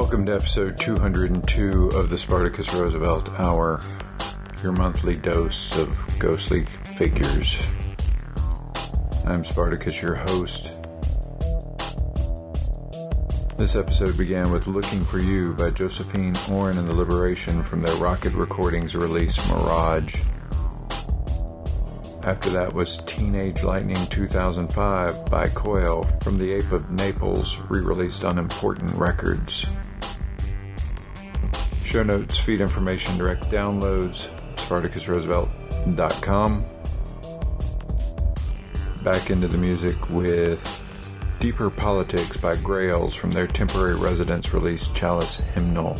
Welcome to episode 202 of the Spartacus Roosevelt Hour, your monthly dose of ghostly figures. I'm Spartacus, your host. This episode began with Looking for You by Josefin Ohrn and the Liberation from their Rocket Recordings release Mirage. After that was Teenage Lightning 2005 by Coil from the Ape of Naples, re released on Important Records. Show notes, feed information, direct downloads, SpartacusRoosevelt.com. Back into the music with Deeper Politics by Grails from their temporary residence release Chalice Hymnal.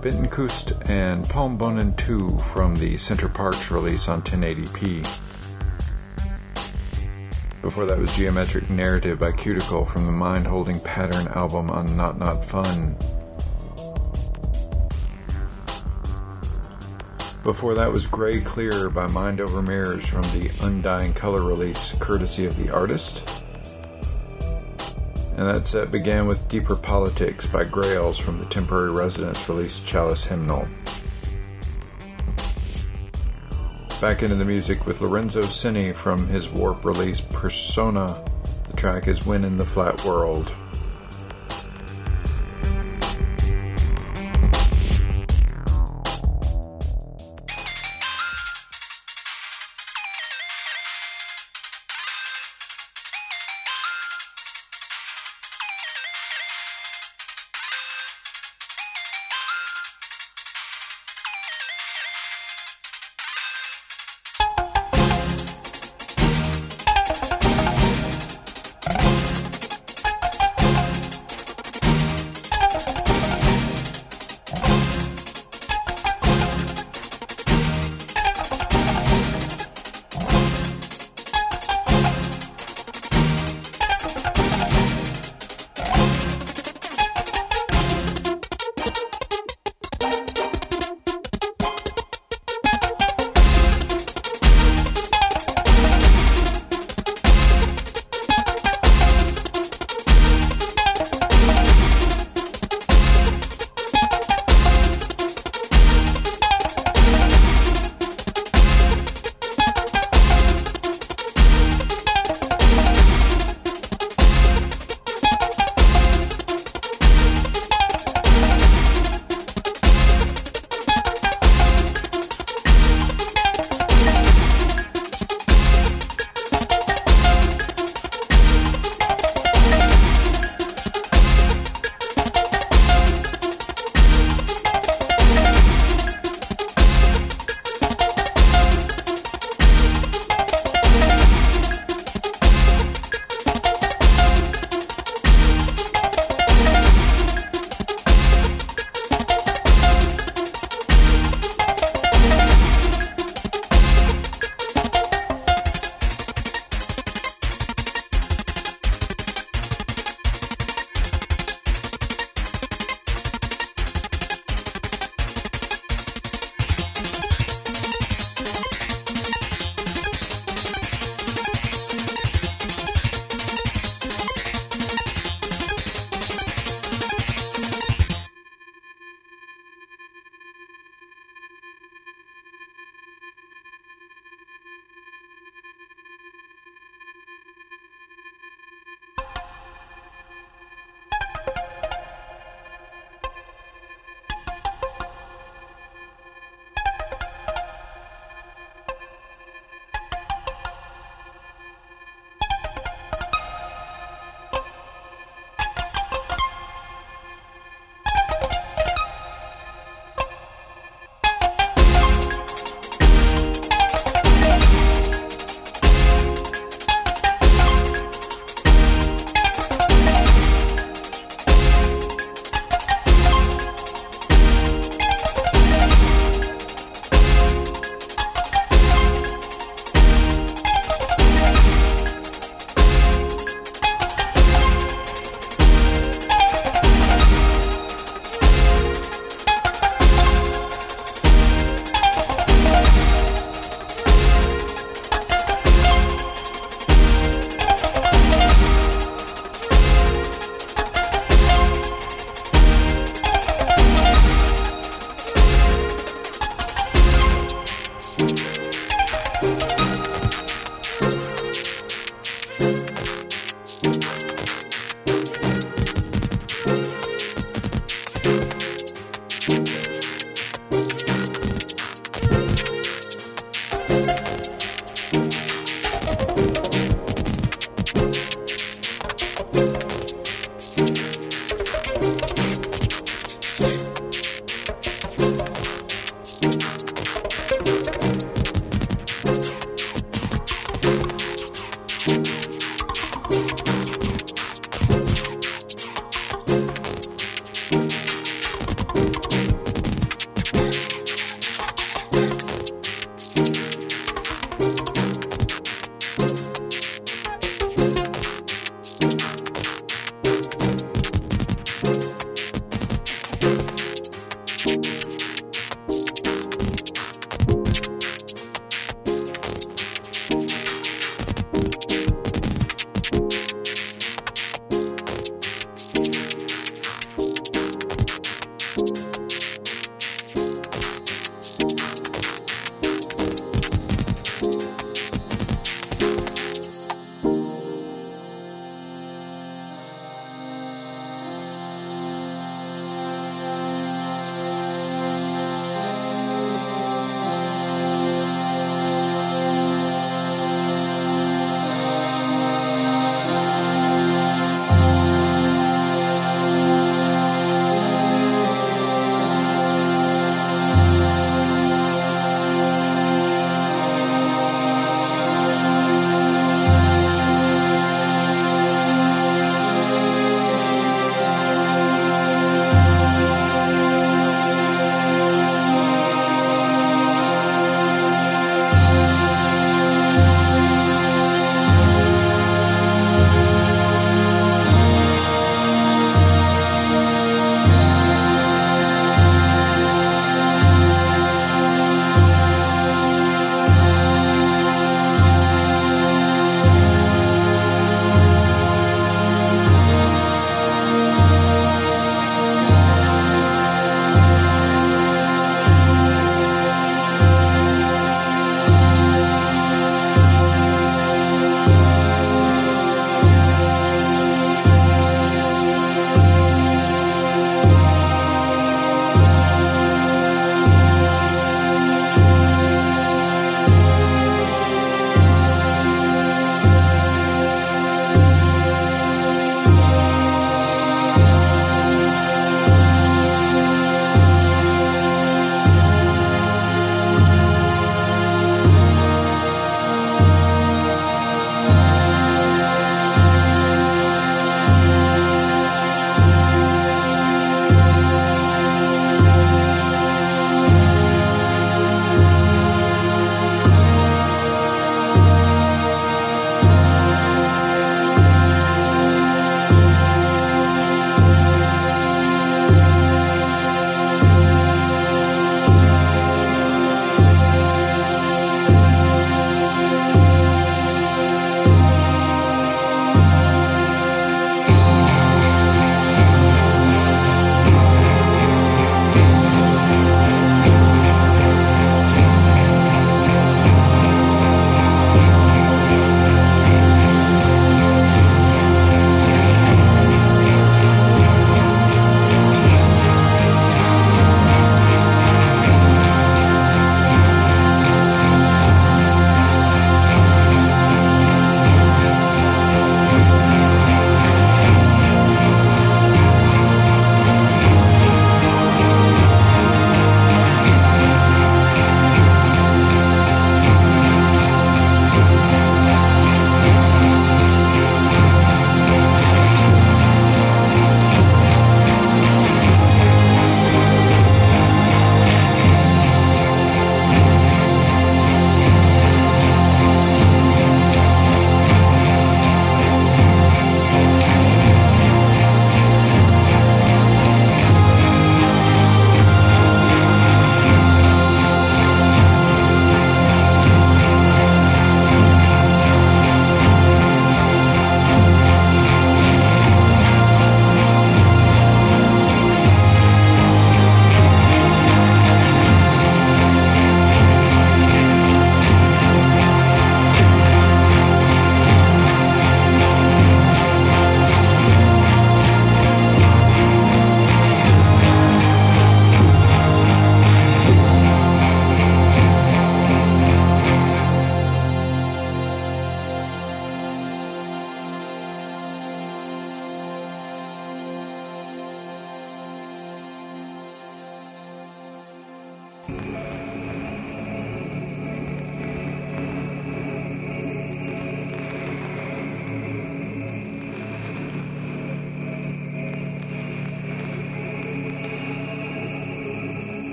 Betonkust and Palmbomen 2 from the Center Parcs release on 1080p. Before that was Geometric Narrative by Cuticle from the Mind Holding Pattern album on Not Not Fun. Before that was Gray Clear by Mind Over Mirrors from the Undying Color release, courtesy of the artist. And that set uh, began with Deeper Politics by Grails from the Temporary Residence release Chalice Hymnal. Back into the music with Lorenzo Senni from his Warp release Persona. The track is Win in the Flat World.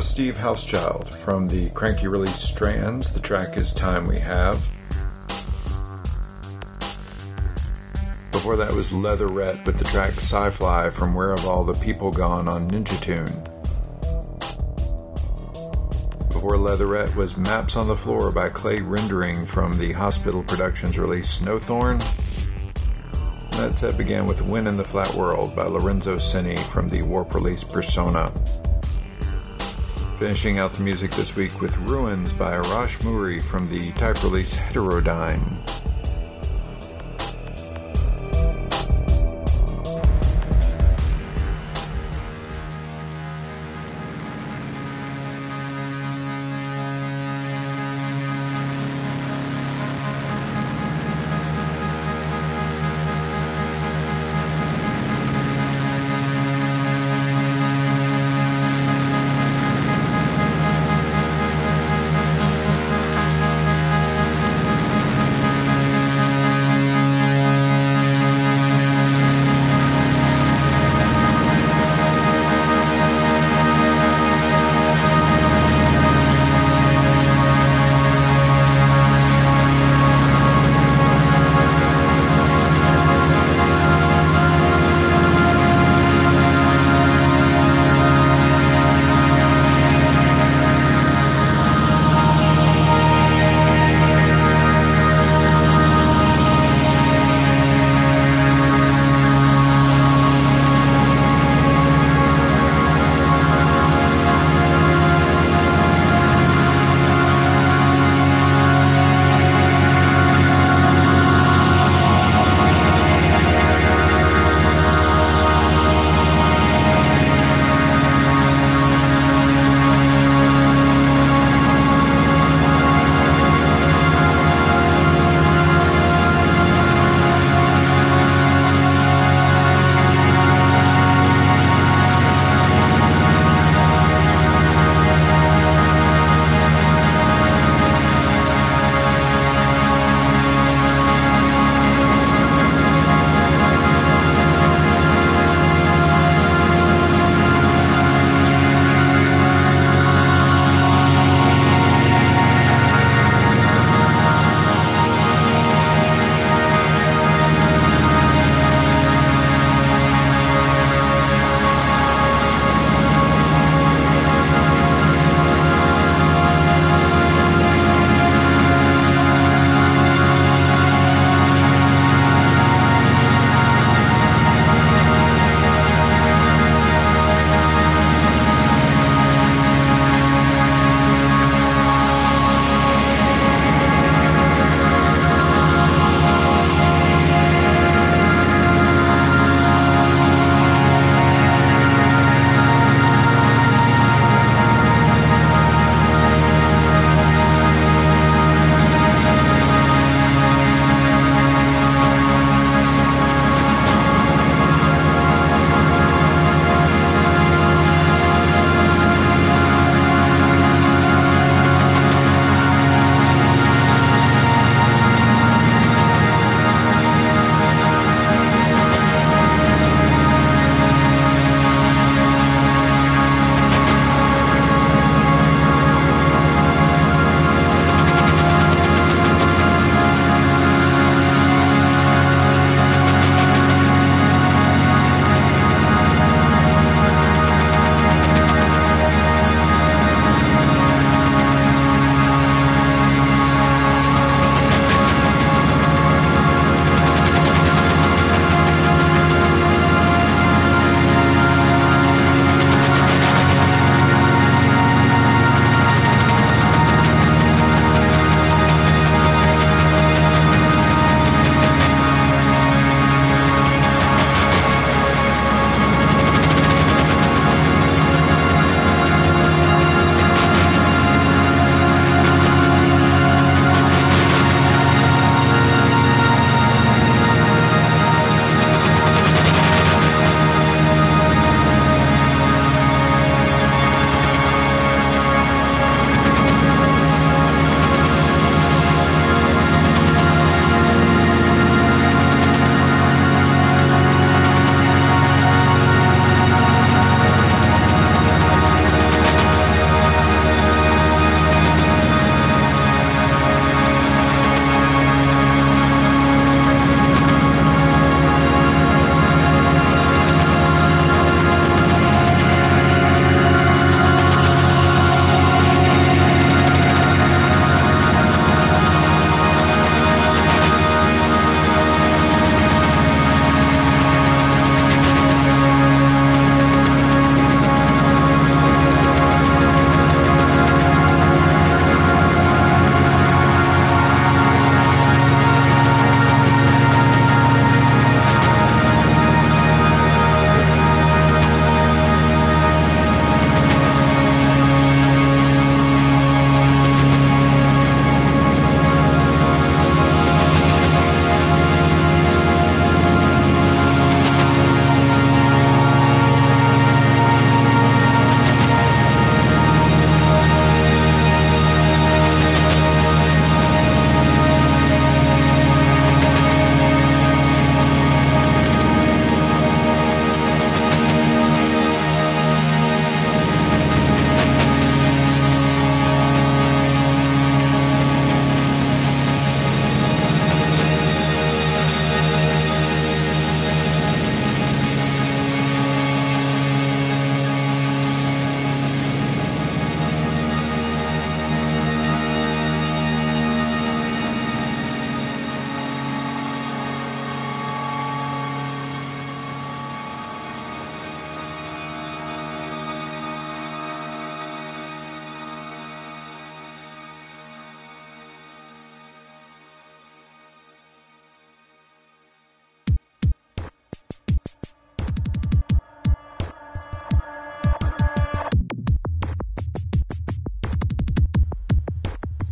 Was Steve Hauschildt from the Kranky release Strands. The track is Time We Have. Before that was Letherette with the track Si Fly from Where Have All the People Gone on Ninja Tune. Before Letherette was Maps on the Floor by Clay Rendering from the Hospital Productions release Snowthorn. That set began with Win in the Flat World by Lorenzo Senni from the Warp release Persona. Finishing out the music this week with Ruins by Arash Moori from the type release Heterodyne.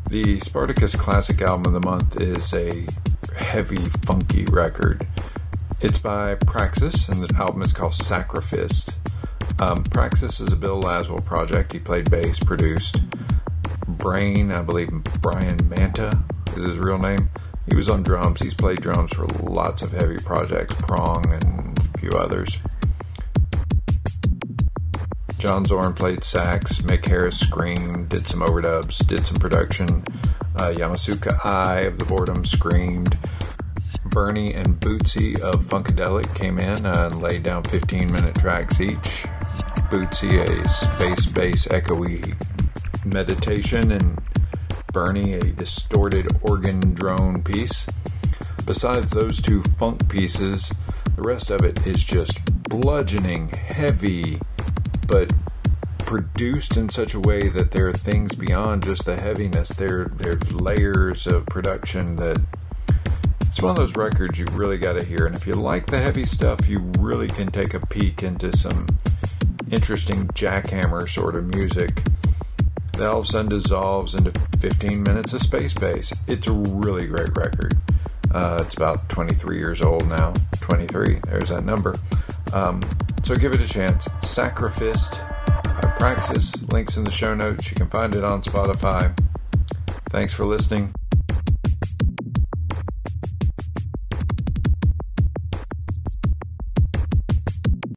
The Spartacus Classic Album of the Month is a heavy, funky record. It's by Praxis, and the album is called Sacrifist. Um, Praxis is a Bill Laswell project. He played bass, produced. Brain, I believe Bryan Mantia is his real name. He was on drums. He's played drums for lots of heavy projects, Prong and a few others. John Zorn played sax. Mick Harris screamed, did some overdubs, did some production. Uh, Yamatsuka Eye of the Boredom screamed. Bernie and Bootsy of Funkadelic came in and laid down 15 minute tracks each. Bootsy, a space bass echoey meditation, and Bernie, a distorted organ drone piece. Besides those two funk pieces, the rest of it is just bludgeoning, heavy, but produced in such a way that there are things beyond just the heaviness. There, there's layers of production that it's one of those records you really got to hear. And if you like the heavy stuff, you really can take a peek into some interesting jackhammer sort of music that all of a sudden dissolves into 15 minutes of space bass. It's a really great record. Uh, it's about 23 years old now. 23, there's that number. Um, so give it a chance. Sacrifist by Praxis. Links in the show notes. You can find it on Spotify. Thanks for listening.